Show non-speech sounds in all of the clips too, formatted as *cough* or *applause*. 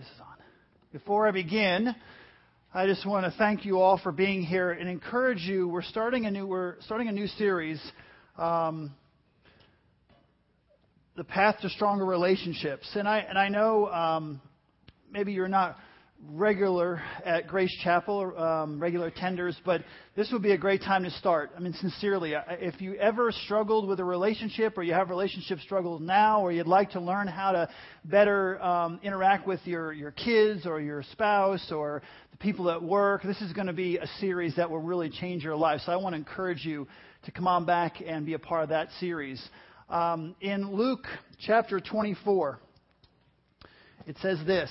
this is on. Before I begin, I just want to thank you all for being here and encourage you. We're starting a new we're starting a new series, um, the path to stronger relationships. And I and I know um, maybe you're not regular at Grace Chapel, um, regular tenders, but this would be a great time to start. I mean, sincerely, if you ever struggled with a relationship or you have relationship struggles now or you'd like to learn how to better um, interact with your, your kids or your spouse or the people at work, this is going to be a series that will really change your life. So I want to encourage you to come on back and be a part of that series. Um, in Luke chapter 24, it says this.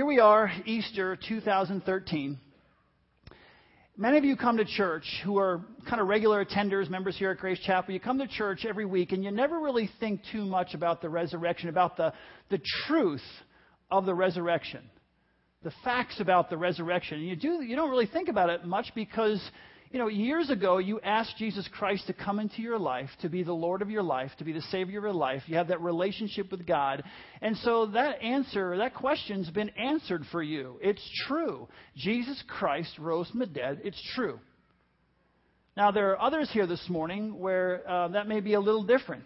Here we are, Easter 2013. Many of you come to church who are kind of regular attenders, members here at Grace Chapel. You come to church every week and you never really think too much about the resurrection, about the, the truth of the resurrection, the facts about the resurrection. You, do, you don't really think about it much because you know, years ago, you asked Jesus Christ to come into your life, to be the Lord of your life, to be the Savior of your life. You have that relationship with God. And so that answer, that question's been answered for you. It's true. Jesus Christ rose from the dead. It's true. Now, there are others here this morning where uh, that may be a little different.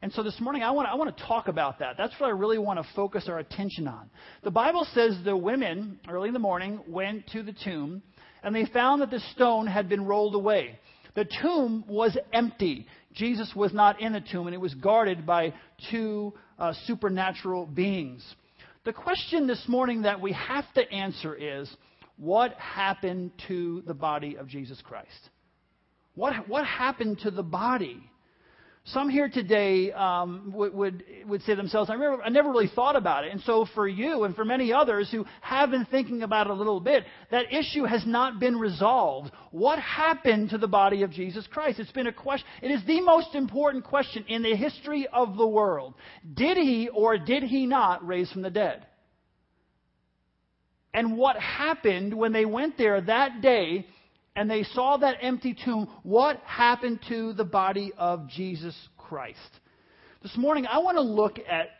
And so this morning, I want, I want to talk about that. That's what I really want to focus our attention on. The Bible says the women, early in the morning, went to the tomb and they found that the stone had been rolled away. The tomb was empty. Jesus was not in the tomb, and it was guarded by two uh, supernatural beings. The question this morning that we have to answer is what happened to the body of Jesus Christ? What, what happened to the body? Some here today um, would, would, would say to themselves, I, remember, I never really thought about it. And so for you and for many others who have been thinking about it a little bit, that issue has not been resolved. What happened to the body of Jesus Christ? It's been a question. It is the most important question in the history of the world. Did he or did he not raise from the dead? And what happened when they went there that day and they saw that empty tomb, what happened to the body of Jesus Christ? This morning, I want to look at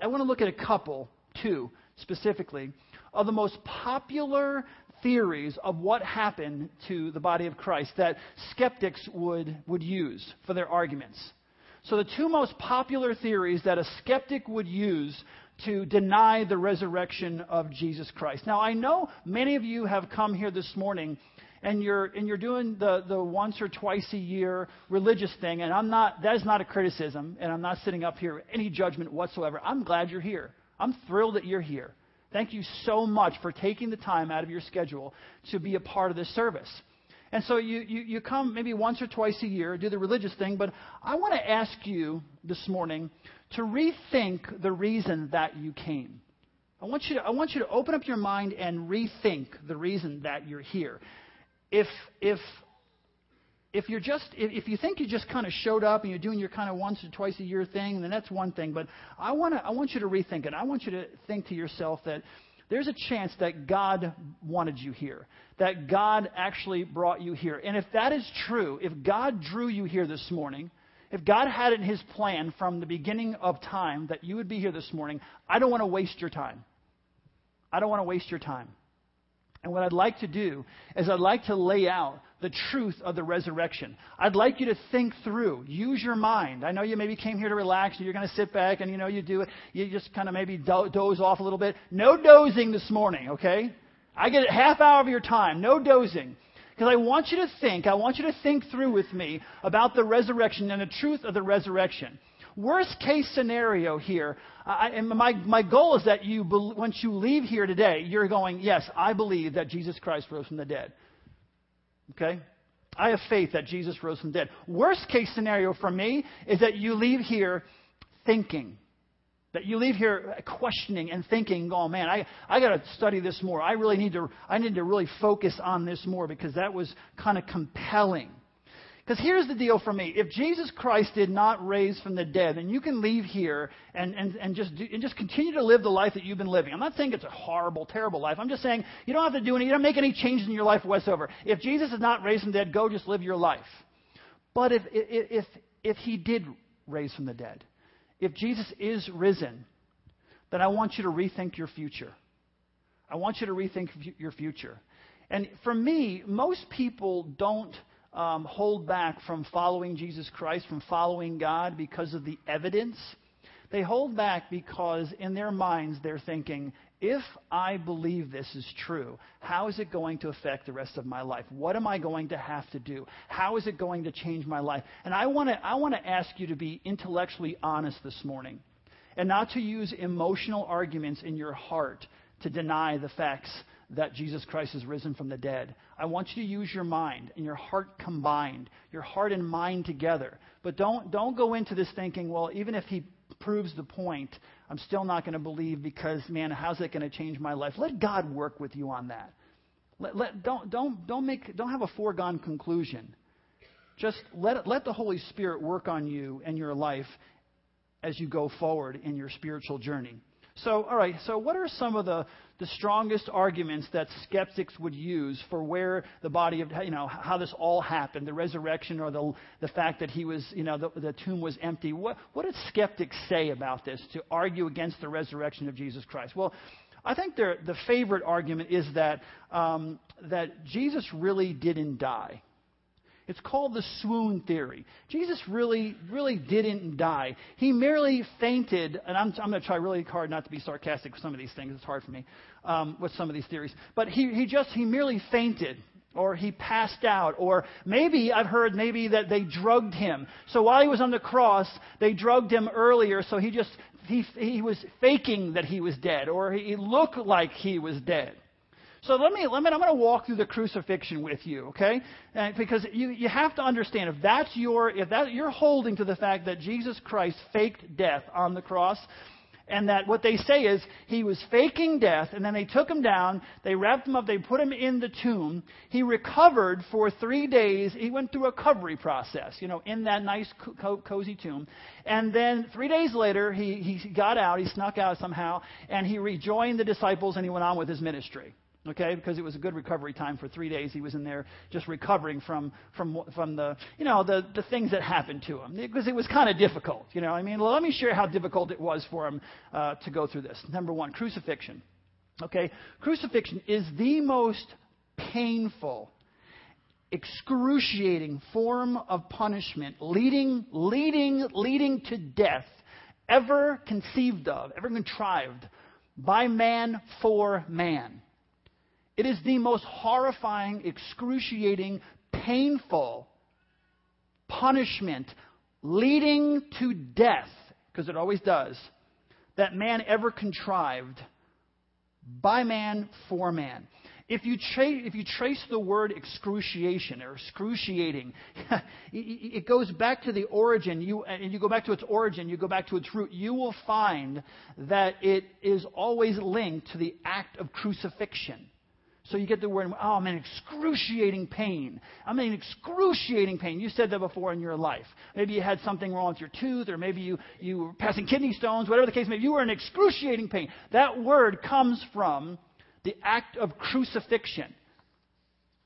I want to look at a couple, two specifically, of the most popular theories of what happened to the body of Christ that skeptics would, would use for their arguments. So, the two most popular theories that a skeptic would use to deny the resurrection of Jesus Christ. Now, I know many of you have come here this morning and you're and you're doing the the once or twice a year religious thing, and I'm not that is not a criticism, and I'm not sitting up here with any judgment whatsoever. I'm glad you're here. I'm thrilled that you're here. Thank you so much for taking the time out of your schedule to be a part of this service. And so you, you, you come maybe once or twice a year, do the religious thing, but I want to ask you this morning to rethink the reason that you came. I want you to, I want you to open up your mind and rethink the reason that you're here if if if you're just if you think you just kind of showed up and you're doing your kind of once or twice a year thing, then that's one thing. But I want to I want you to rethink it. I want you to think to yourself that there's a chance that God wanted you here, that God actually brought you here. And if that is true, if God drew you here this morning, if God had in His plan from the beginning of time that you would be here this morning, I don't want to waste your time. I don't want to waste your time. And what I'd like to do is I'd like to lay out the truth of the resurrection. I'd like you to think through, use your mind. I know you maybe came here to relax you're going to sit back and you know you do it. You just kind of maybe do- doze off a little bit. No dozing this morning, okay? I get a half hour of your time. No dozing. Because I want you to think, I want you to think through with me about the resurrection and the truth of the resurrection. Worst case scenario here, I, and my, my goal is that you, once you leave here today, you're going, yes, I believe that Jesus Christ rose from the dead. Okay? I have faith that Jesus rose from the dead. Worst case scenario for me is that you leave here thinking. That you leave here questioning and thinking, oh man, I, I got to study this more. I really need to, I need to really focus on this more because that was kind of compelling. Because here's the deal for me. If Jesus Christ did not raise from the dead, then you can leave here and, and, and, just do, and just continue to live the life that you've been living. I'm not saying it's a horrible, terrible life. I'm just saying you don't have to do any, you don't make any changes in your life whatsoever. If Jesus is not raised from the dead, go just live your life. But if, if, if, if he did raise from the dead, if Jesus is risen, then I want you to rethink your future. I want you to rethink your future. And for me, most people don't um, hold back from following Jesus Christ, from following God because of the evidence. They hold back because in their minds they're thinking, if I believe this is true, how is it going to affect the rest of my life? What am I going to have to do? How is it going to change my life? And I want to I want to ask you to be intellectually honest this morning and not to use emotional arguments in your heart to deny the facts that Jesus Christ has risen from the dead. I want you to use your mind and your heart combined, your heart and mind together. But don't, don't go into this thinking, well, even if he proves the point, I'm still not going to believe because, man, how's that going to change my life? Let God work with you on that. Let, let, don't, don't, don't, make, don't have a foregone conclusion. Just let, let the Holy Spirit work on you and your life as you go forward in your spiritual journey. So, all right, so what are some of the, the strongest arguments that skeptics would use for where the body of, you know, how this all happened, the resurrection or the, the fact that he was, you know, the, the tomb was empty? What, what did skeptics say about this to argue against the resurrection of Jesus Christ? Well, I think the favorite argument is that, um, that Jesus really didn't die. It's called the swoon theory. Jesus really, really didn't die. He merely fainted, and I'm, I'm going to try really hard not to be sarcastic with some of these things. It's hard for me um, with some of these theories. But he, he just, he merely fainted, or he passed out, or maybe, I've heard maybe that they drugged him. So while he was on the cross, they drugged him earlier, so he just, he, he was faking that he was dead, or he looked like he was dead. So let me, let me I'm going to walk through the crucifixion with you, okay? And because you, you have to understand if that's your, if that, you're holding to the fact that Jesus Christ faked death on the cross, and that what they say is he was faking death, and then they took him down, they wrapped him up, they put him in the tomb. He recovered for three days. He went through a recovery process, you know, in that nice, co- cozy tomb. And then three days later, he, he got out, he snuck out somehow, and he rejoined the disciples and he went on with his ministry okay because it was a good recovery time for three days he was in there just recovering from from from the you know the the things that happened to him. Because it was kind of difficult you know i mean let me share how difficult it was for him uh, to go through this. Number one crucifixion okay? Crucifixion is the most painful excruciating form of punishment leading leading leading to death ever conceived of ever contrived by man for man it is the most horrifying, excruciating, painful punishment leading to death, because it always does, that man ever contrived by man for man. If you, tra- if you trace the word excruciation or excruciating, *laughs* it goes back to the origin. You, and you go back to its origin, you go back to its root, you will find that it is always linked to the act of crucifixion. So you get the word, oh, I'm in excruciating pain. I'm in excruciating pain. You said that before in your life. Maybe you had something wrong with your tooth, or maybe you, you were passing kidney stones, whatever the case may be. You were in excruciating pain. That word comes from the act of crucifixion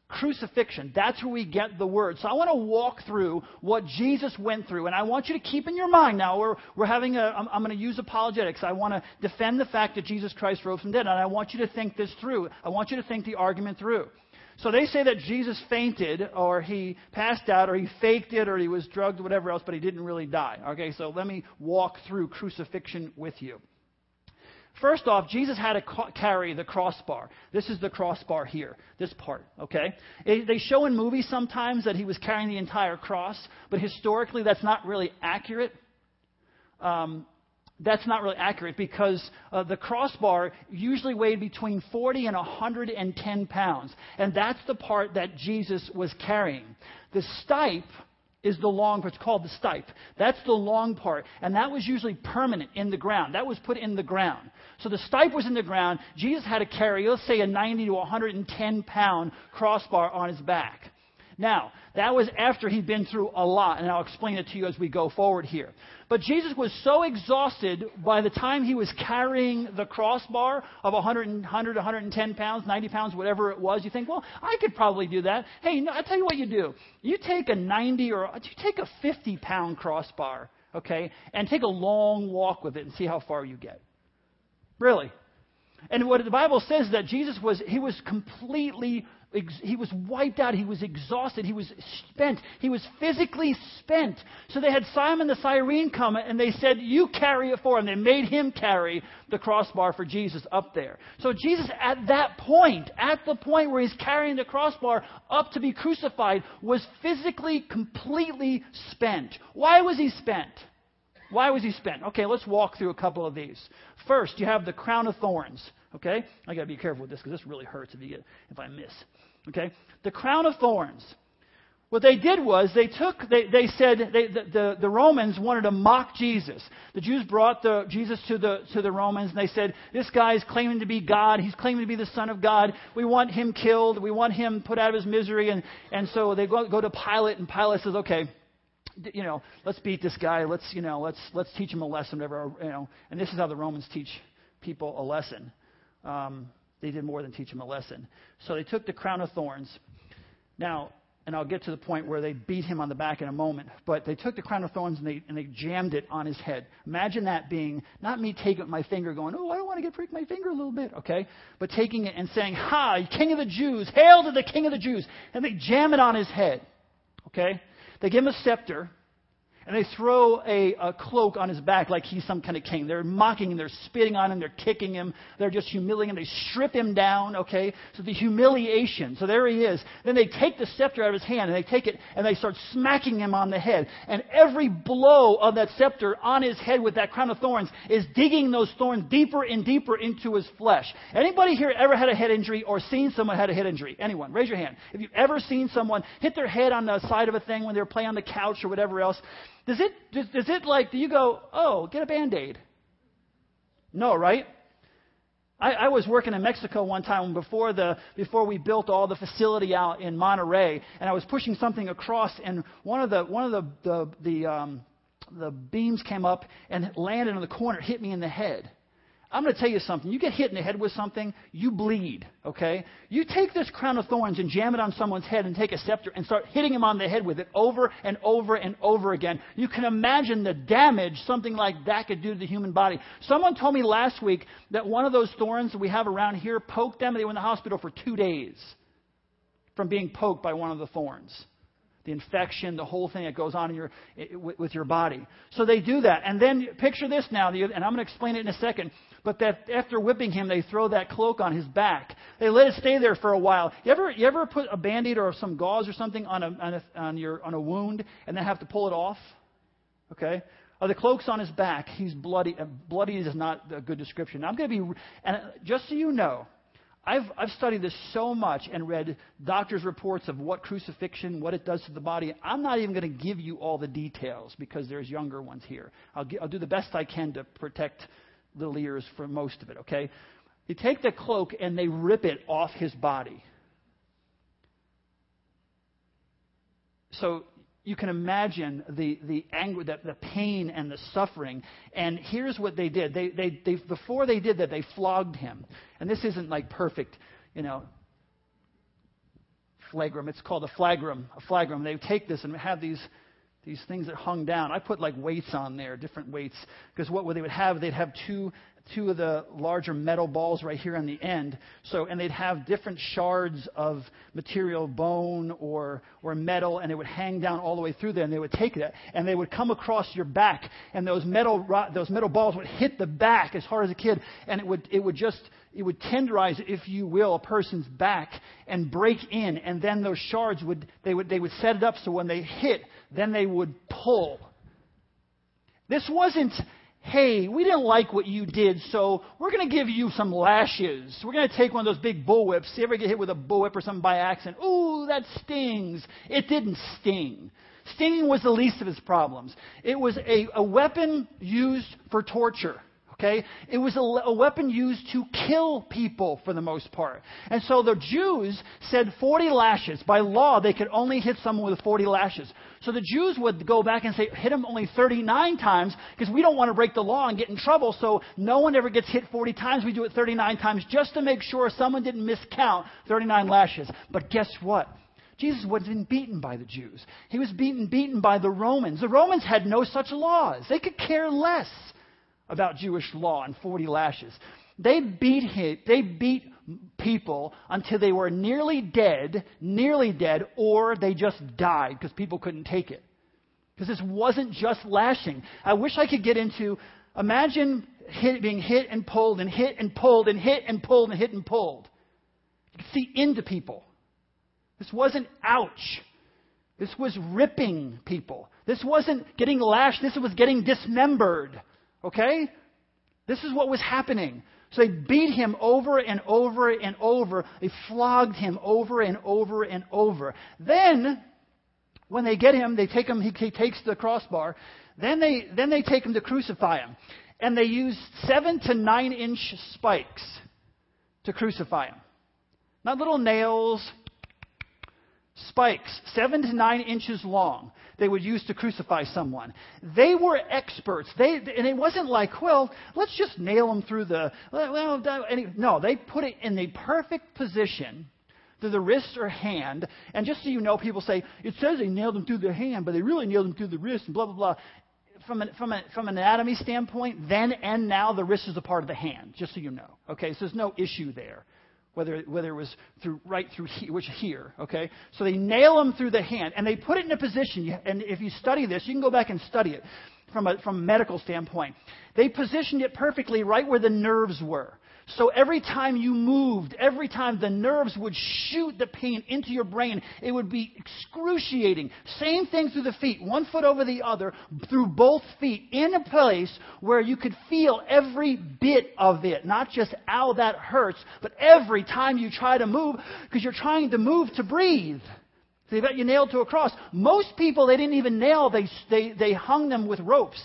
crucifixion. That's where we get the word. So I want to walk through what Jesus went through. And I want you to keep in your mind now, we're, we're having a, I'm, I'm going to use apologetics. I want to defend the fact that Jesus Christ rose from dead. And I want you to think this through. I want you to think the argument through. So they say that Jesus fainted, or he passed out, or he faked it, or he was drugged, whatever else, but he didn't really die. Okay, so let me walk through crucifixion with you. First off, Jesus had to carry the crossbar. This is the crossbar here, this part, okay? They show in movies sometimes that he was carrying the entire cross, but historically that's not really accurate. Um, that's not really accurate because uh, the crossbar usually weighed between 40 and 110 pounds. And that's the part that Jesus was carrying. The stipe is the long part. It's called the stipe. That's the long part. And that was usually permanent in the ground. That was put in the ground. So the stipe was in the ground. Jesus had to carry, let's say, a 90 to 110 pound crossbar on his back. Now, that was after he'd been through a lot, and I'll explain it to you as we go forward here. But Jesus was so exhausted by the time he was carrying the crossbar of 100, 100 110 pounds, 90 pounds, whatever it was. You think, well, I could probably do that. Hey, no, I'll tell you what you do. You take a 90 or you take a 50 pound crossbar, okay, and take a long walk with it and see how far you get. Really. And what the Bible says is that Jesus was, he was completely he was wiped out. He was exhausted. He was spent. He was physically spent. So they had Simon the Cyrene come and they said, You carry it for him. They made him carry the crossbar for Jesus up there. So Jesus, at that point, at the point where he's carrying the crossbar up to be crucified, was physically completely spent. Why was he spent? Why was he spent? Okay, let's walk through a couple of these. First, you have the crown of thorns. Okay, I got to be careful with this because this really hurts if you get if I miss. Okay? The crown of thorns. What they did was they took, they, they said, they, the, the, the, Romans wanted to mock Jesus. The Jews brought the, Jesus to the, to the Romans and they said, this guy is claiming to be God. He's claiming to be the Son of God. We want him killed. We want him put out of his misery. And, and so they go, go to Pilate and Pilate says, okay, you know, let's beat this guy. Let's, you know, let's, let's teach him a lesson, whatever, you know. And this is how the Romans teach people a lesson. Um, they did more than teach him a lesson. So they took the crown of thorns. Now, and I'll get to the point where they beat him on the back in a moment, but they took the crown of thorns and they, and they jammed it on his head. Imagine that being not me taking my finger going, oh, I don't want to get prick my finger a little bit, okay? But taking it and saying, Ha, King of the Jews, hail to the King of the Jews. And they jam it on his head, okay? They give him a scepter, and they throw a, a, cloak on his back like he's some kind of king. They're mocking him, they're spitting on him, they're kicking him, they're just humiliating him. They strip him down, okay? So the humiliation. So there he is. Then they take the scepter out of his hand and they take it and they start smacking him on the head. And every blow of that scepter on his head with that crown of thorns is digging those thorns deeper and deeper into his flesh. Anybody here ever had a head injury or seen someone had a head injury? Anyone? Raise your hand. If you've ever seen someone hit their head on the side of a thing when they were playing on the couch or whatever else, does it, does, does it like, do you go, oh, get a band aid? No, right? I, I was working in Mexico one time before, the, before we built all the facility out in Monterrey, and I was pushing something across, and one of the, one of the, the, the, um, the beams came up and landed in the corner, hit me in the head. I'm going to tell you something. You get hit in the head with something, you bleed, okay? You take this crown of thorns and jam it on someone's head and take a scepter and start hitting him on the head with it over and over and over again. You can imagine the damage something like that could do to the human body. Someone told me last week that one of those thorns we have around here poked them and they were in the hospital for two days from being poked by one of the thorns the infection, the whole thing that goes on in your, with your body. So they do that. And then picture this now, and I'm going to explain it in a second. But that after whipping him, they throw that cloak on his back. They let it stay there for a while. You ever, you ever put a band-aid or some gauze or something on a, on a, on your, on a wound and then have to pull it off? Okay? Uh, the cloak's on his back. He's bloody. Uh, bloody is not a good description. I'm going to be, and just so you know, I've, I've studied this so much and read doctors' reports of what crucifixion, what it does to the body. I'm not even going to give you all the details because there's younger ones here. I'll, I'll do the best I can to protect little ears for most of it, okay? They take the cloak and they rip it off his body. So you can imagine the, the anger, the, the pain and the suffering. And here's what they did. They, they, they, before they did that, they flogged him. And this isn't like perfect, you know, flagrum. It's called a flagrum. A flagrum. They take this and have these these things that hung down. I put like weights on there, different weights, because what they would have, they'd have two two of the larger metal balls right here on the end. So, and they'd have different shards of material, bone or or metal, and it would hang down all the way through there. And they would take that, and they would come across your back, and those metal those metal balls would hit the back as hard as a kid, and it would it would just it would tenderize, if you will, a person's back and break in, and then those shards would they would they would set it up so when they hit, then they would pull. This wasn't, hey, we didn't like what you did, so we're going to give you some lashes. We're going to take one of those big bullwhips. You ever get hit with a bullwhip or something by accident? Ooh, that stings. It didn't sting. Stinging was the least of his problems. It was a, a weapon used for torture. Okay? It was a, a, weapon used to kill people for the most part. And so the Jews said 40 lashes. By law, they could only hit someone with 40 lashes. So the Jews would go back and say, hit him only 39 times because we don't want to break the law and get in trouble. So no one ever gets hit 40 times. We do it 39 times just to make sure someone didn't miscount 39 lashes. But guess what? Jesus wasn't beaten by the Jews. He was beaten, beaten by the Romans. The Romans had no such laws. They could care less about Jewish law and 40 lashes. They beat him, they beat people until they were nearly dead, nearly dead, or they just died because people couldn't take it. Because this wasn't just lashing. I wish I could get into imagine hit, being hit and pulled and hit and pulled and hit and pulled and hit and pulled. You could see into people. This wasn't ouch. This was ripping people. This wasn't getting lashed. This was getting dismembered. Okay? This is what was happening. So they beat him over and over and over. They flogged him over and over and over. Then, when they get him, they take him, he, he takes the crossbar. Then they, then they take him to crucify him. And they use seven to nine inch spikes to crucify him. Not little nails, spikes, seven to nine inches long, they would use to crucify someone. They were experts. They, and it wasn't like, well, let's just nail them through the. Well, no, they put it in the perfect position to the wrist or hand. And just so you know, people say, it says they nailed them through the hand, but they really nailed them through the wrist, and blah, blah, blah. From, an, from, a, from an anatomy standpoint, then and now, the wrist is a part of the hand, just so you know. Okay, so there's no issue there whether, whether it was through, right through here, which here, okay? So they nail him through the hand, and they put it in a position, and if you study this, you can go back and study it from a, from a medical standpoint. They positioned it perfectly right where the nerves were. So every time you moved, every time the nerves would shoot the pain into your brain, it would be excruciating. Same thing through the feet, one foot over the other, through both feet, in a place where you could feel every bit of it. Not just, ow, that hurts, but every time you try to move, because you're trying to move to breathe. They got you nailed to a cross. Most people, they didn't even nail, they, they, they hung them with ropes.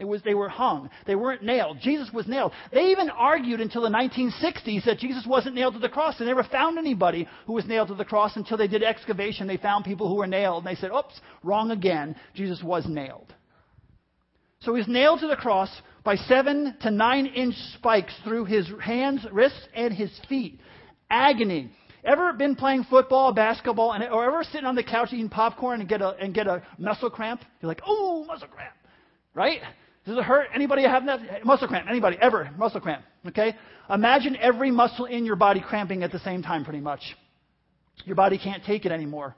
It was they were hung. They weren't nailed. Jesus was nailed. They even argued until the 1960s that Jesus wasn't nailed to the cross. They never found anybody who was nailed to the cross until they did excavation. They found people who were nailed. And they said, oops, wrong again. Jesus was nailed. So he's nailed to the cross by seven to nine inch spikes through his hands, wrists, and his feet. Agony. Ever been playing football, basketball, and, or ever sitting on the couch eating popcorn and get a, and get a muscle cramp? You're like, oh, muscle cramp. Right? Does it hurt? Anybody have that? Muscle cramp. Anybody? Ever? Muscle cramp. Okay? Imagine every muscle in your body cramping at the same time, pretty much. Your body can't take it anymore.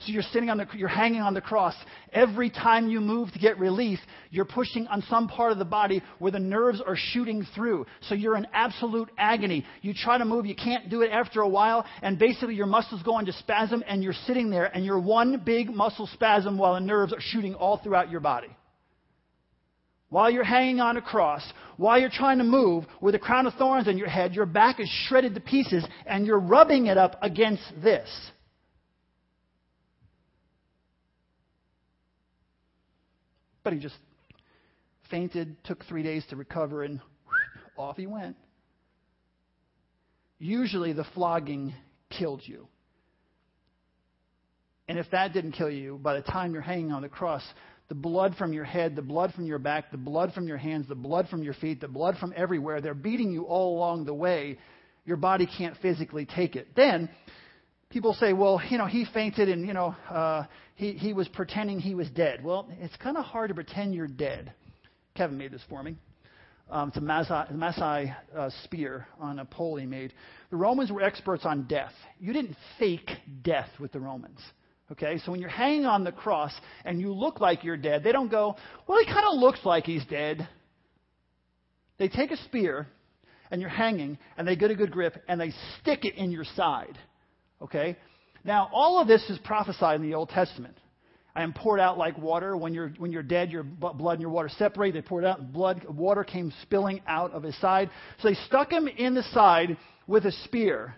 So you're sitting on the, you're hanging on the cross. Every time you move to get relief, you're pushing on some part of the body where the nerves are shooting through. So you're in absolute agony. You try to move, you can't do it after a while, and basically your muscles go into spasm, and you're sitting there, and you're one big muscle spasm while the nerves are shooting all throughout your body while you're hanging on a cross, while you're trying to move with a crown of thorns on your head, your back is shredded to pieces and you're rubbing it up against this. But he just fainted, took three days to recover, and *laughs* off he went. Usually the flogging killed you. And if that didn't kill you, by the time you're hanging on the cross, the blood from your head, the blood from your back, the blood from your hands, the blood from your feet, the blood from everywhere. They're beating you all along the way. Your body can't physically take it. Then people say, well, you know, he fainted and, you know, uh, he, he was pretending he was dead. Well, it's kind of hard to pretend you're dead. Kevin made this for me. Um, it's a Maasai, uh, spear on a pole he made. The Romans were experts on death. You didn't fake death with the Romans. Okay, so when you're hanging on the cross and you look like you're dead, they don't go, well, he kind of looks like he's dead. They take a spear and you're hanging and they get a good grip and they stick it in your side. Okay? Now, all of this is prophesied in the Old Testament. I am poured out like water. When you're, when you're dead, your blood and your water separate. They poured out, and blood, water came spilling out of his side. So they stuck him in the side with a spear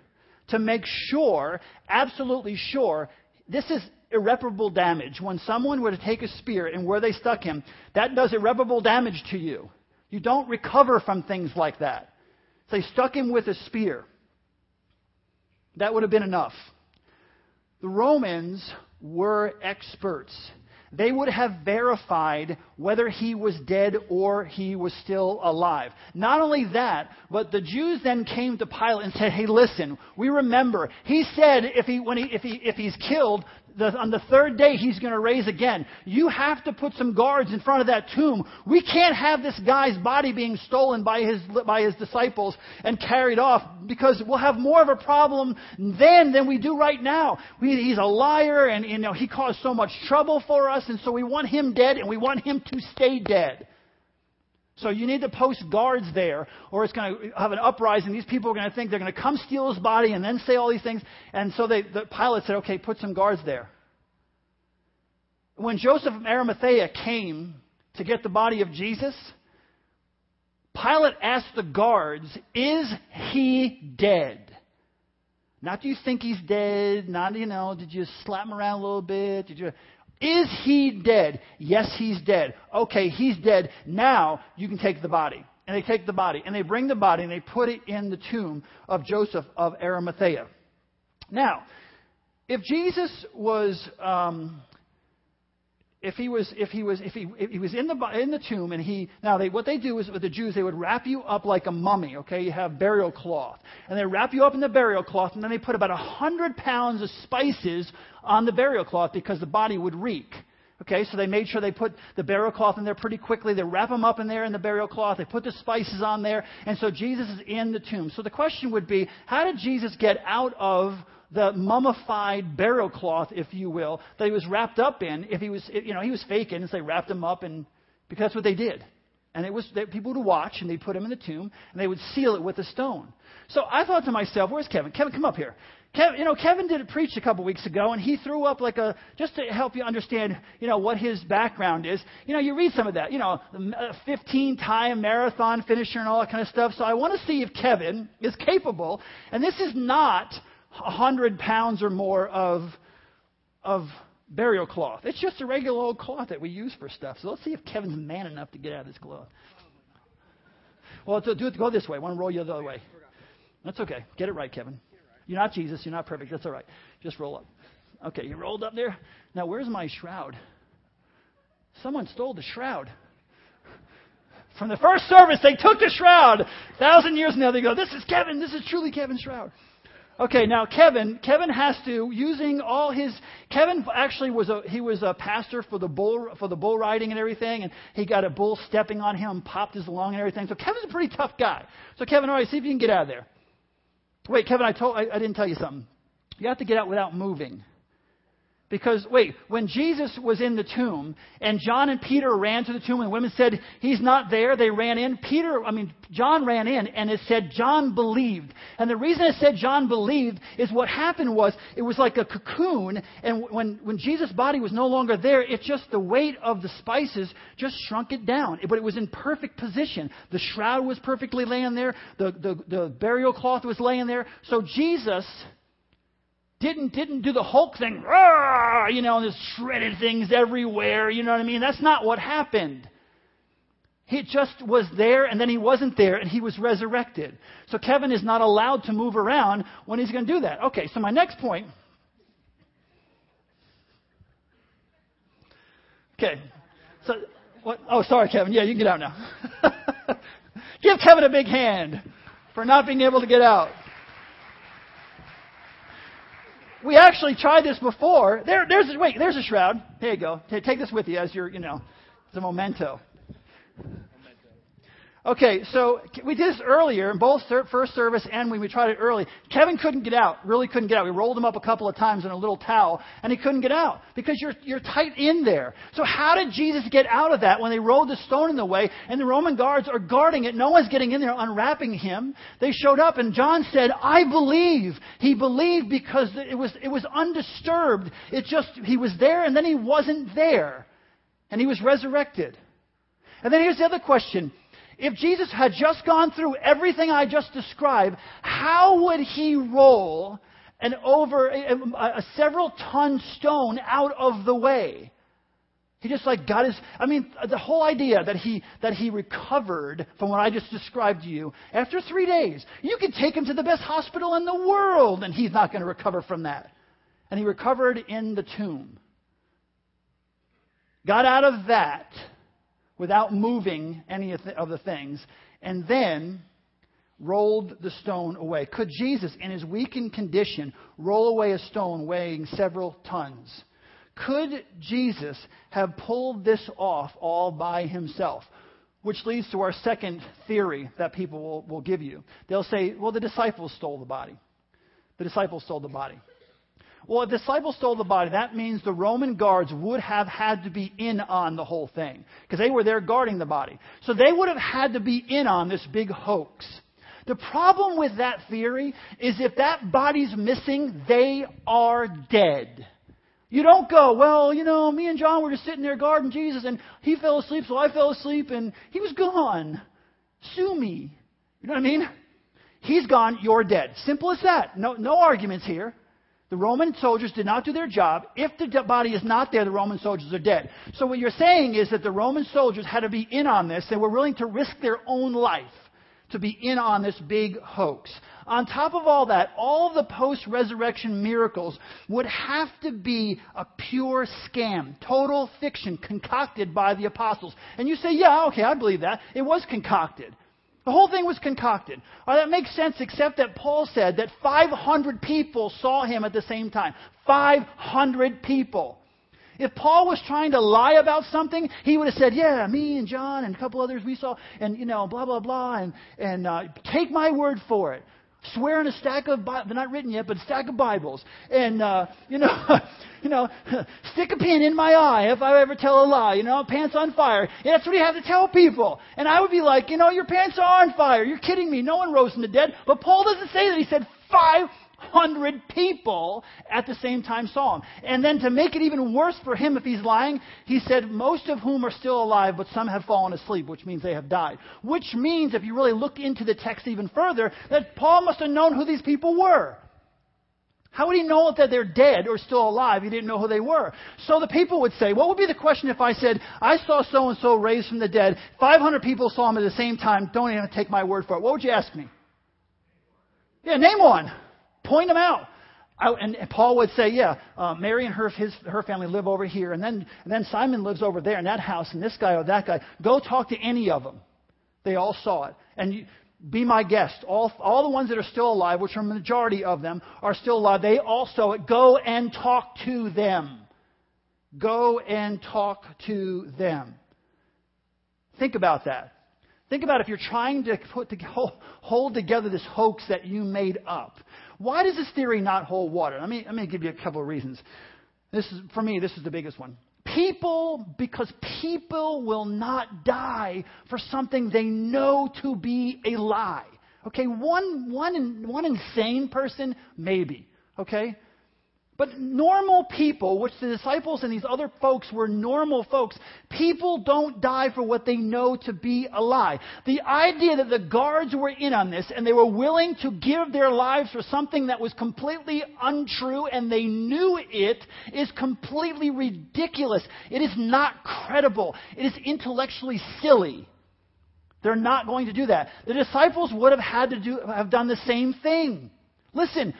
to make sure, absolutely sure, this is irreparable damage. When someone were to take a spear and where they stuck him, that does irreparable damage to you. You don't recover from things like that. So they stuck him with a spear. That would have been enough. The Romans were experts. They would have verified whether he was dead or he was still alive. Not only that, but the Jews then came to Pilate and said, "Hey, listen, we remember he said if he when he if he if he's killed, the, on the third day he's going to raise again. You have to put some guards in front of that tomb. We can't have this guy's body being stolen by his, by his disciples and carried off because we'll have more of a problem then than we do right now. We, he's a liar and you know, he caused so much trouble for us and so we want him dead and we want him to stay dead. So you need to post guards there, or it's going to have an uprising. These people are going to think they're going to come steal his body and then say all these things. And so they, the Pilate said, okay, put some guards there. When Joseph of Arimathea came to get the body of Jesus, Pilate asked the guards, is he dead? Not do you think he's dead? Not, you know, did you slap him around a little bit? Did you, is he dead? Yes, he's dead. Okay, he's dead. Now you can take the body. And they take the body and they bring the body and they put it in the tomb of Joseph of Arimathea. Now, if Jesus was um, if he was if he was if he if he was in the in the tomb and he now they what they do is with the Jews they would wrap you up like a mummy okay? You have burial cloth. And they wrap you up in the burial cloth and then they put about a hundred pounds of spices on the burial cloth because the body would reek okay? So they made sure they put the burial cloth in there pretty quickly. They wrap him up in there in the burial cloth. They put the spices on there. And so Jesus is in the tomb. So the question would be how did Jesus get out of the mummified burial cloth, if you will, that he was wrapped up in. If he was, you know, he was faking, so they wrapped him up, and because that's what they did. And it was that people would watch, and they put him in the tomb, and they would seal it with a stone. So I thought to myself, "Where's Kevin? Kevin, come up here." Kevin, you know, Kevin did a preach a couple weeks ago, and he threw up like a just to help you understand, you know, what his background is. You know, you read some of that, you know, 15-time marathon finisher and all that kind of stuff. So I want to see if Kevin is capable, and this is not 100 pounds or more of, of burial cloth. It's just a regular old cloth that we use for stuff. So let's see if Kevin's man enough to get out of this cloth. Well, do it. Go this way. Want to roll you the other way. That's okay. Get it right, Kevin. You're not Jesus. You're not perfect. That's all right. Just roll up. Okay, you rolled up there. Now, where's my shroud? Someone stole the shroud. From the first service, they took the shroud. A thousand years now, they go, This is Kevin. This is truly Kevin's shroud. Okay, now Kevin, Kevin has to using all his. Kevin actually was a he was a pastor for the bull for the bull riding and everything, and he got a bull stepping on him, popped his lung and everything. So Kevin's a pretty tough guy. So Kevin, all right, see if you can get out of there. Wait, Kevin, I told I, I didn't tell you something. You have to get out without moving. Because, wait, when Jesus was in the tomb and John and Peter ran to the tomb and the women said, He's not there, they ran in. Peter, I mean, John ran in and it said John believed. And the reason it said John believed is what happened was it was like a cocoon and when, when Jesus' body was no longer there, it just, the weight of the spices just shrunk it down. But it was in perfect position. The shroud was perfectly laying there, the, the, the burial cloth was laying there. So Jesus didn't didn't do the Hulk thing, you know, and just shredded things everywhere. You know what I mean? That's not what happened. He just was there, and then he wasn't there, and he was resurrected. So Kevin is not allowed to move around when he's going to do that. Okay, so my next point. Okay, so what? Oh, sorry, Kevin. Yeah, you can get out now. *laughs* Give Kevin a big hand for not being able to get out. We actually tried this before. There, there's a, wait, there's a shroud. Here you go. Take this with you as your, you know, it's a memento. Okay, so we did this earlier in both first service and when we tried it early. Kevin couldn't get out, really couldn't get out. We rolled him up a couple of times in a little towel, and he couldn't get out because you're, you're tight in there. So how did Jesus get out of that when they rolled the stone in the way and the Roman guards are guarding it? No one's getting in there unwrapping him. They showed up, and John said, I believe. He believed because it was, it was undisturbed. It just, he was there and then he wasn't there. And he was resurrected. And then here's the other question. If Jesus had just gone through everything I just described, how would he roll an over a, a several ton stone out of the way. He just like got his, I mean, the whole idea that he, that he recovered from what I just described to you after three days. You could take him to the best hospital in the world and he's not going to recover from that. And he recovered in the tomb. Got out of that without moving any of the things. And then rolled the stone away. Could Jesus, in his weakened condition, roll away a stone weighing several tons? Could Jesus have pulled this off all by himself? Which leads to our second theory that people will, will give you. They'll say, well, the disciples stole the body. The disciples stole the body. Well, if disciples stole the body, that means the Roman guards would have had to be in on the whole thing because they were there guarding the body. So they would have had to be in on this big hoax. The problem with that theory is if that body's missing, they are dead. You don't go, well, you know, me and John were just sitting there guarding Jesus and he fell asleep, so I fell asleep and he was gone. Sue me. You know what I mean? He's gone, you're dead. Simple as that. No, no arguments here. The Roman soldiers did not do their job. If the body is not there, the Roman soldiers are dead. So what you're saying is that the Roman soldiers had to be in on this. They were willing to risk their own life to be in on this big hoax. On top of all that, all the post resurrection miracles would have to be a pure scam, total fiction concocted by the apostles. And you say, yeah, okay, I believe that. It was concocted. The whole thing was concocted. Well, that makes sense, except that Paul said that 500 people saw him at the same time. 500 people. If Paul was trying to lie about something, he would have said, "Yeah, me and John and a couple others we saw, and you know, blah blah blah, and and uh, take my word for it." Swear in a stack of Bibles, they're not written yet, but a stack of Bibles, and uh, *laughs* you know, *laughs* you know, *laughs* stick a pin in my eye if I ever tell a lie. You know, pants on fire. And that's what you have to tell people. And I would be like, you know, your pants are on fire. You're kidding me. No one rose from the dead. But Paul doesn't say that. He said five hundred people at the same time saw him. And then to make it even worse for him if he's lying, he said, most of whom are still alive, but some have fallen asleep, which means they have died. Which means, if you really look into the text even further, that Paul must have known who these people were. How would he know that they're dead or still alive? He didn't know who they were. So the people would say, what would be the question if I said, I saw so and so raised from the dead, 500 people saw him at the same time, don't even take my word for it. What would you ask me? Yeah, name one. Point them out. I, and Paul would say, yeah, uh, Mary and her, his, her family live over here, and then, and then Simon lives over there in that house, and this guy or that guy. Go talk to any of them. They all saw it. And you, be my guest. All, all the ones that are still alive, which are a majority of them, are still alive. They all saw it. Go and talk to them. Go and talk to them. Think about that. Think about if you're trying to put to hold together this hoax that you made up. Why does this theory not hold water? Let me, let me give you a couple of reasons. This is, for me, this is the biggest one. People, because people will not die for something they know to be a lie. Okay, one, one, one insane person, maybe. Okay? But normal people, which the disciples and these other folks were normal folks, people don't die for what they know to be a lie. The idea that the guards were in on this and they were willing to give their lives for something that was completely untrue and they knew it is completely ridiculous. It is not credible. It is intellectually silly. They're not going to do that. The disciples would have had to do, have done the same thing. Listen,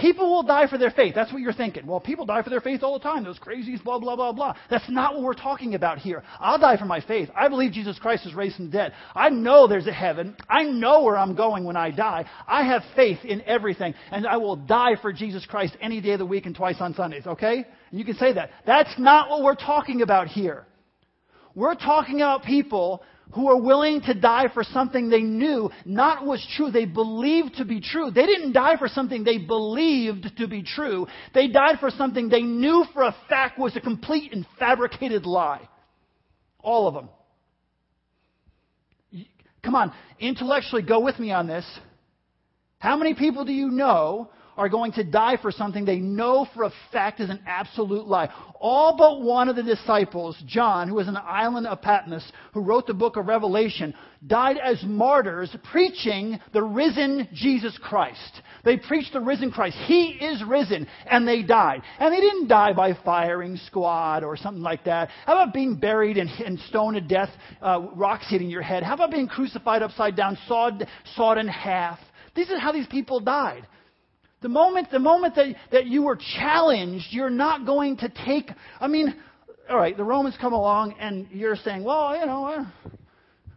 People will die for their faith. That's what you're thinking. Well, people die for their faith all the time. Those crazies, blah, blah, blah, blah. That's not what we're talking about here. I'll die for my faith. I believe Jesus Christ is raised from the dead. I know there's a heaven. I know where I'm going when I die. I have faith in everything. And I will die for Jesus Christ any day of the week and twice on Sundays, okay? And you can say that. That's not what we're talking about here. We're talking about people who are willing to die for something they knew not was true, they believed to be true. They didn't die for something they believed to be true. They died for something they knew for a fact was a complete and fabricated lie. All of them. Come on, intellectually go with me on this. How many people do you know are going to die for something they know for a fact is an absolute lie. All but one of the disciples, John, who was the island of Patmos, who wrote the book of Revelation, died as martyrs preaching the risen Jesus Christ. They preached the risen Christ. He is risen. And they died. And they didn't die by firing squad or something like that. How about being buried and, and stoned to death, uh, rocks hitting your head? How about being crucified upside down, sawed, sawed in half? This is how these people died. The moment, the moment that, that you were challenged, you're not going to take, I mean, all right, the Romans come along and you're saying, well, you know,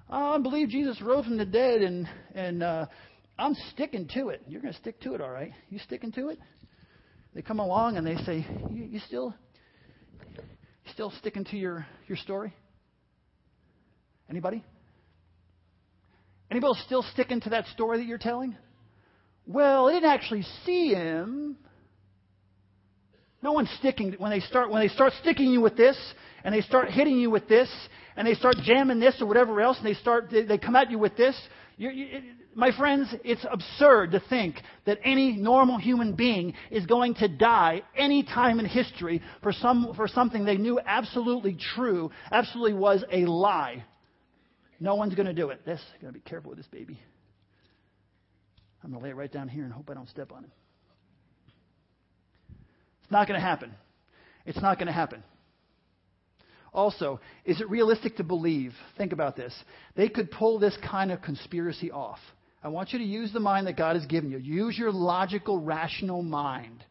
I, I believe Jesus rose from the dead and, and uh, I'm sticking to it. You're going to stick to it, all right? You sticking to it? They come along and they say, you, you still, still sticking to your, your story? Anybody? Anybody still sticking to that story that you're telling? Well, I didn't actually see him. No one's sticking when they start when they start sticking you with this and they start hitting you with this and they start jamming this or whatever else and they start they, they come at you with this. You, you, my friends, it's absurd to think that any normal human being is going to die any time in history for some for something they knew absolutely true, absolutely was a lie. No one's going to do it. This, got to be careful with this baby. I'm going to lay it right down here and hope I don't step on it. It's not going to happen. It's not going to happen. Also, is it realistic to believe? Think about this. They could pull this kind of conspiracy off. I want you to use the mind that God has given you. Use your logical, rational mind.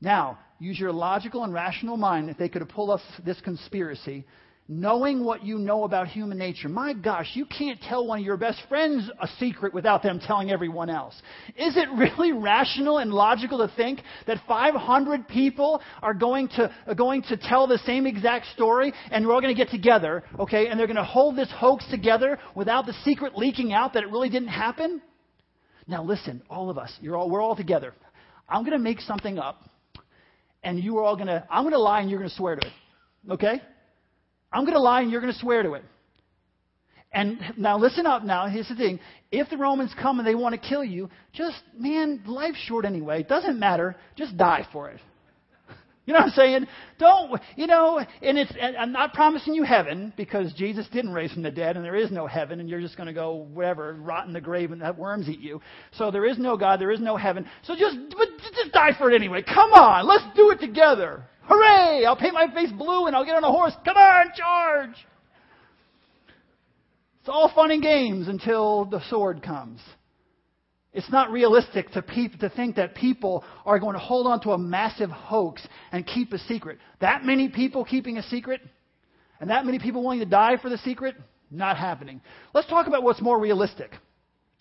Now, use your logical and rational mind if they could have pulled off this conspiracy knowing what you know about human nature. My gosh, you can't tell one of your best friends a secret without them telling everyone else. Is it really rational and logical to think that 500 people are going to, are going to tell the same exact story and we're all going to get together, okay, and they're going to hold this hoax together without the secret leaking out that it really didn't happen? Now listen, all of us, you're all, we're all together. I'm going to make something up and you are all going to, I'm going to lie and you're going to swear to it. Okay? I'm going to lie and you're going to swear to it. And now listen up now. Here's the thing. If the Romans come and they want to kill you, just, man, life's short anyway. It doesn't matter. Just die for it. You know what I'm saying? Don't, you know, and it's, and I'm not promising you heaven because Jesus didn't raise from the dead and there is no heaven and you're just going to go whatever, rot in the grave and have worms eat you. So there is no God, there is no heaven. So just, but just die for it anyway. Come on, let's do it together. Hooray! I'll paint my face blue and I'll get on a horse. Come on, charge! It's all fun and games until the sword comes. It's not realistic to, peop- to think that people are going to hold on to a massive hoax and keep a secret. That many people keeping a secret? And that many people willing to die for the secret? Not happening. Let's talk about what's more realistic.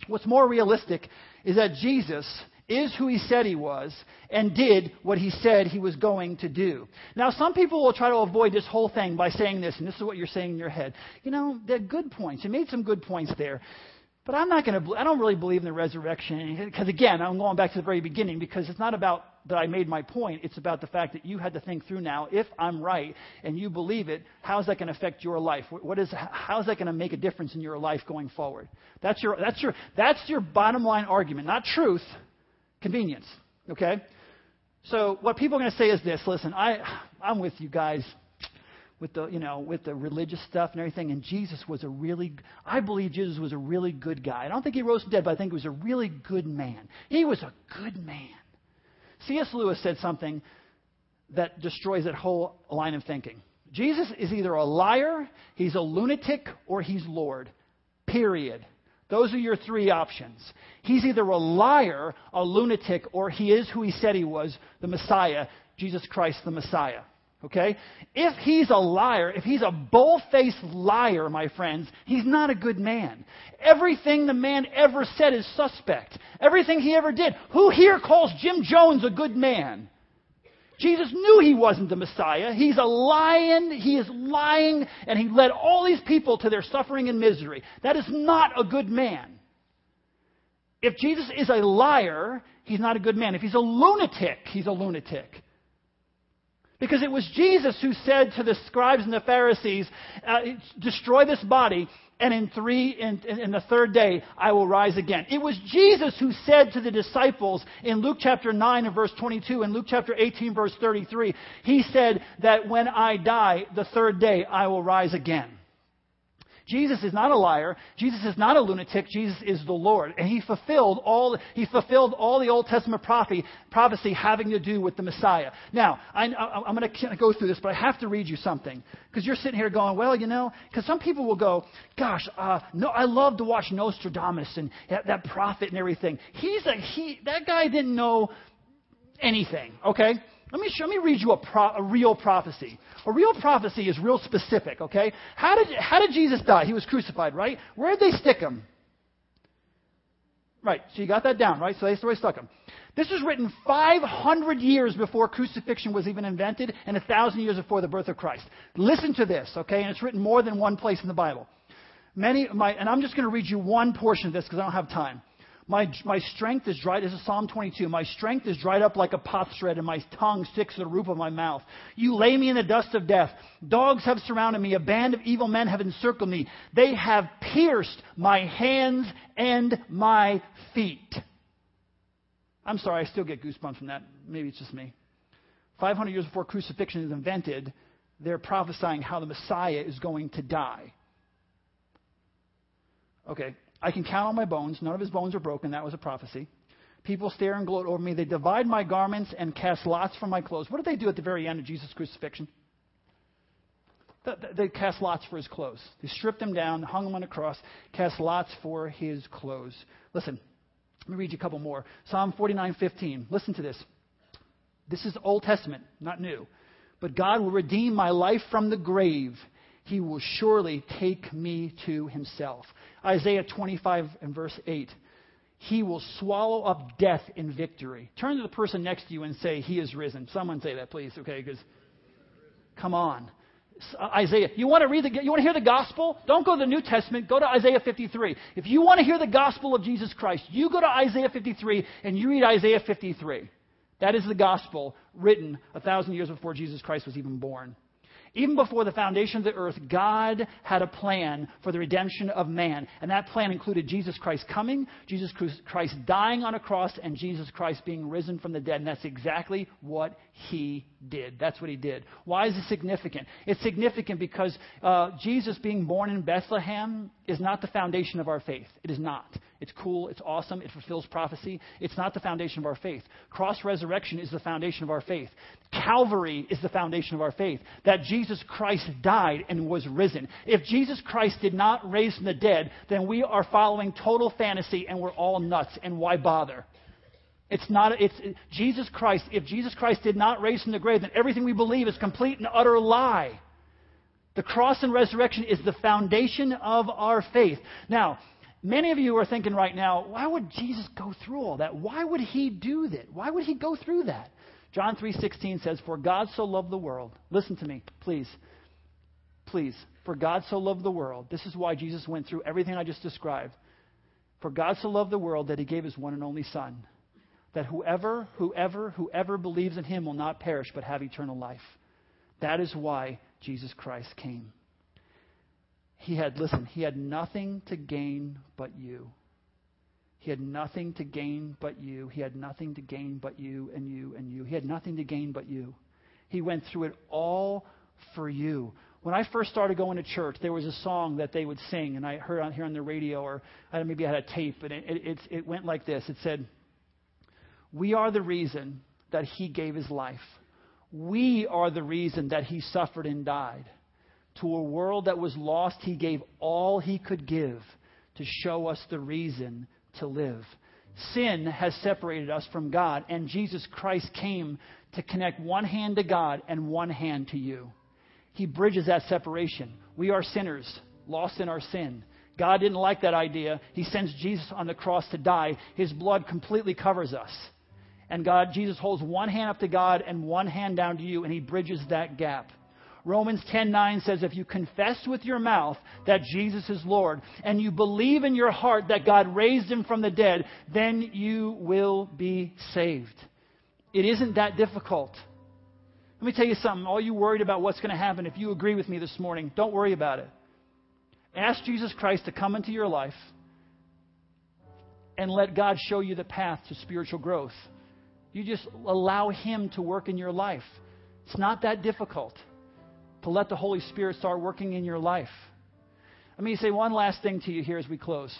What's more realistic is that Jesus is who he said he was and did what he said he was going to do. Now, some people will try to avoid this whole thing by saying this, and this is what you're saying in your head. You know, they're good points. You made some good points there. But I'm not going to, I don't really believe in the resurrection. Because again, I'm going back to the very beginning because it's not about that I made my point. It's about the fact that you had to think through now, if I'm right and you believe it, how is that going to affect your life? What is, how is that going to make a difference in your life going forward? That's your, that's your, that's your bottom line argument. Not truth, convenience. Okay? So what people are going to say is this, listen, I, I'm with you guys with the, you know, with the religious stuff and everything. And Jesus was a really, I believe Jesus was a really good guy. I don't think he rose from dead, but I think he was a really good man. He was a good man. C.S. Lewis said something that destroys that whole line of thinking. Jesus is either a liar, he's a lunatic, or he's Lord. Period. Those are your three options. He's either a liar, a lunatic, or he is who he said he was, the Messiah, Jesus Christ, the Messiah. Okay? If he's a liar, if he's a bull faced liar, my friends, he's not a good man. Everything the man ever said is suspect. Everything he ever did. Who here calls Jim Jones a good man? Jesus knew he wasn't the Messiah. He's a lion. He is lying, and he led all these people to their suffering and misery. That is not a good man. If Jesus is a liar, he's not a good man. If he's a lunatic, he's a lunatic. Because it was Jesus who said to the scribes and the Pharisees, uh, destroy this body, and in three, in, in, the third day, I will rise again. It was Jesus who said to the disciples in Luke chapter 9 and verse 22 and Luke chapter 18 verse 33, he said that when I die, the third day, I will rise again. Jesus is not a liar. Jesus is not a lunatic. Jesus is the Lord. And he fulfilled all, he fulfilled all the Old Testament prophecy, prophecy having to do with the Messiah. Now, I, am going to go through this, but I have to read you something. Because you're sitting here going, well, you know, because some people will go, gosh, uh, no, I love to watch Nostradamus and that, that prophet and everything. He's a, he, that guy didn't know anything, okay? Let me, show, let me read you a, pro, a real prophecy. A real prophecy is real specific, okay? How did, how did Jesus die? He was crucified, right? Where did they stick him? Right, so you got that down, right? So that's where they stuck him. This was written 500 years before crucifixion was even invented and 1,000 years before the birth of Christ. Listen to this, okay? And it's written more than one place in the Bible. Many, my, and I'm just going to read you one portion of this because I don't have time. My, my strength is dried. This is Psalm 22. My strength is dried up like a potsherd, and my tongue sticks to the roof of my mouth. You lay me in the dust of death. Dogs have surrounded me. A band of evil men have encircled me. They have pierced my hands and my feet. I'm sorry, I still get goosebumps from that. Maybe it's just me. 500 years before crucifixion is invented, they're prophesying how the Messiah is going to die. Okay, I can count on my bones. None of his bones are broken. That was a prophecy. People stare and gloat over me. They divide my garments and cast lots for my clothes. What did they do at the very end of Jesus' crucifixion? They cast lots for his clothes. They stripped him down, hung him on a cross, cast lots for his clothes. Listen, let me read you a couple more. Psalm 49:15. Listen to this. This is Old Testament, not new. But God will redeem my life from the grave. He will surely take me to himself. Isaiah 25 and verse 8. He will swallow up death in victory. Turn to the person next to you and say, He is risen. Someone say that, please, okay? Because, come on. Uh, Isaiah, you want to read the, you want to hear the gospel? Don't go to the New Testament. Go to Isaiah 53. If you want to hear the gospel of Jesus Christ, you go to Isaiah 53 and you read Isaiah 53. That is the gospel written a thousand years before Jesus Christ was even born. Even before the foundation of the earth, God had a plan for the redemption of man. And that plan included Jesus Christ coming, Jesus Christ dying on a cross, and Jesus Christ being risen from the dead. And that's exactly what he did. That's what he did. Why is it significant? It's significant because uh, Jesus being born in Bethlehem is not the foundation of our faith. It is not. It's cool. It's awesome. It fulfills prophecy. It's not the foundation of our faith. Cross resurrection is the foundation of our faith. Calvary is the foundation of our faith. That Jesus Christ died and was risen. If Jesus Christ did not raise from the dead, then we are following total fantasy and we're all nuts. And why bother? It's not, it's Jesus Christ. If Jesus Christ did not raise from the grave, then everything we believe is complete and utter lie. The cross and resurrection is the foundation of our faith. Now, many of you are thinking right now, why would Jesus go through all that? Why would he do that? Why would he go through that? John 3:16 says, "For God so loved the world." Listen to me, please. Please. For God so loved the world. This is why Jesus went through everything I just described. For God so loved the world that he gave his one and only son that whoever, whoever, whoever believes in him will not perish but have eternal life. That is why Jesus Christ came. He had, listen, he had nothing to gain but you. He had nothing to gain but you. He had nothing to gain but you and you and you. He had nothing to gain but you. He went through it all for you. When I first started going to church, there was a song that they would sing, and I heard on here on the radio, or maybe I had a tape, and it, it, it went like this. It said, we are the reason that he gave his life. We are the reason that he suffered and died. To a world that was lost, he gave all he could give to show us the reason to live. Sin has separated us from God, and Jesus Christ came to connect one hand to God and one hand to you. He bridges that separation. We are sinners, lost in our sin. God didn't like that idea. He sends Jesus on the cross to die. His blood completely covers us and God, Jesus holds one hand up to God and one hand down to you, and he bridges that gap. Romans 10:9 says if you confess with your mouth that Jesus is Lord and you believe in your heart that God raised him from the dead, then you will be saved. It isn't that difficult. Let me tell you something. All you worried about what's going to happen, if you agree with me this morning, don't worry about it. Ask Jesus Christ to come into your life and let God show you the path to spiritual growth. You just allow Him to work in your life. It's not that difficult to let the Holy Spirit start working in your life. Let me say one last thing to you here as we close.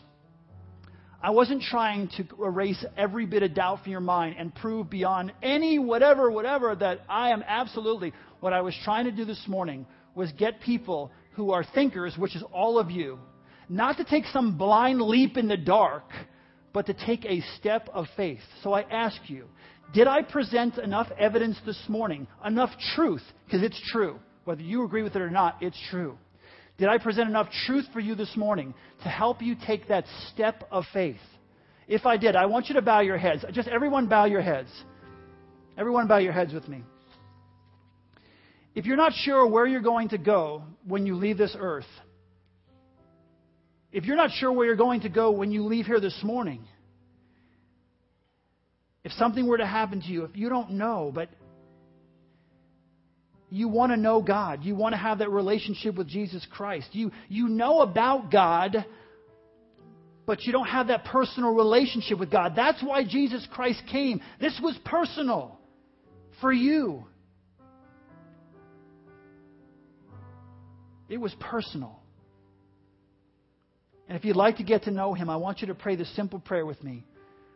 I wasn't trying to erase every bit of doubt from your mind and prove beyond any whatever, whatever that I am absolutely. What I was trying to do this morning was get people who are thinkers, which is all of you, not to take some blind leap in the dark, but to take a step of faith. So I ask you, did I present enough evidence this morning, enough truth, because it's true. Whether you agree with it or not, it's true. Did I present enough truth for you this morning to help you take that step of faith? If I did, I want you to bow your heads. Just everyone bow your heads. Everyone bow your heads with me. If you're not sure where you're going to go when you leave this earth, if you're not sure where you're going to go when you leave here this morning, something were to happen to you, if you don't know, but you want to know God, you want to have that relationship with Jesus Christ, you, you know about God, but you don't have that personal relationship with God. That's why Jesus Christ came. This was personal for you. It was personal. And if you'd like to get to know Him, I want you to pray this simple prayer with me.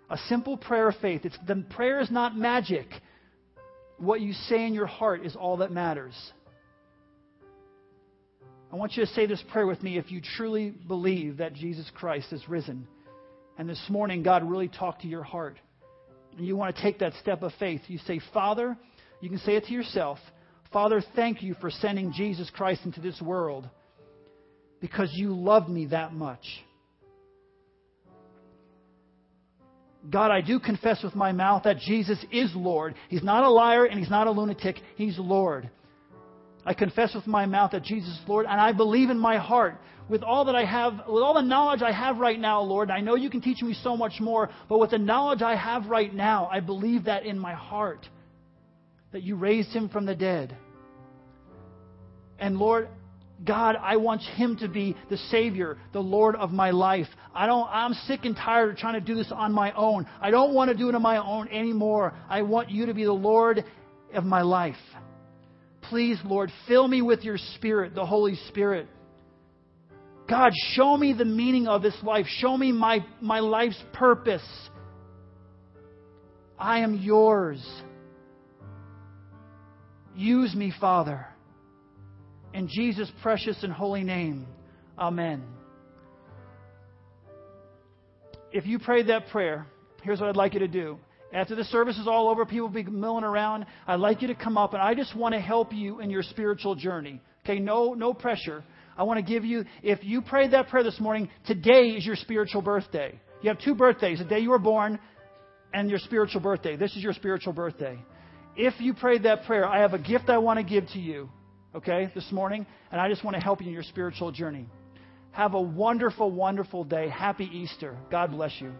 A simple prayer of faith. It's, the prayer is not magic. What you say in your heart is all that matters. I want you to say this prayer with me if you truly believe that Jesus Christ is risen. And this morning, God really talked to your heart. And you want to take that step of faith. You say, Father, you can say it to yourself Father, thank you for sending Jesus Christ into this world because you loved me that much. God, I do confess with my mouth that Jesus is Lord. He's not a liar and he's not a lunatic. He's Lord. I confess with my mouth that Jesus is Lord, and I believe in my heart with all that I have, with all the knowledge I have right now, Lord. I know you can teach me so much more, but with the knowledge I have right now, I believe that in my heart that you raised him from the dead. And Lord, God, I want him to be the Savior, the Lord of my life. I don't, I'm sick and tired of trying to do this on my own. I don't want to do it on my own anymore. I want you to be the Lord of my life. Please, Lord, fill me with your Spirit, the Holy Spirit. God, show me the meaning of this life. Show me my, my life's purpose. I am yours. Use me, Father. In Jesus' precious and holy name, Amen. If you prayed that prayer, here's what I'd like you to do. After the service is all over, people will be milling around. I'd like you to come up, and I just want to help you in your spiritual journey. Okay, no, no pressure. I want to give you, if you prayed that prayer this morning, today is your spiritual birthday. You have two birthdays the day you were born and your spiritual birthday. This is your spiritual birthday. If you prayed that prayer, I have a gift I want to give to you okay, this morning, and I just want to help you in your spiritual journey. Have a wonderful, wonderful day. Happy Easter. God bless you.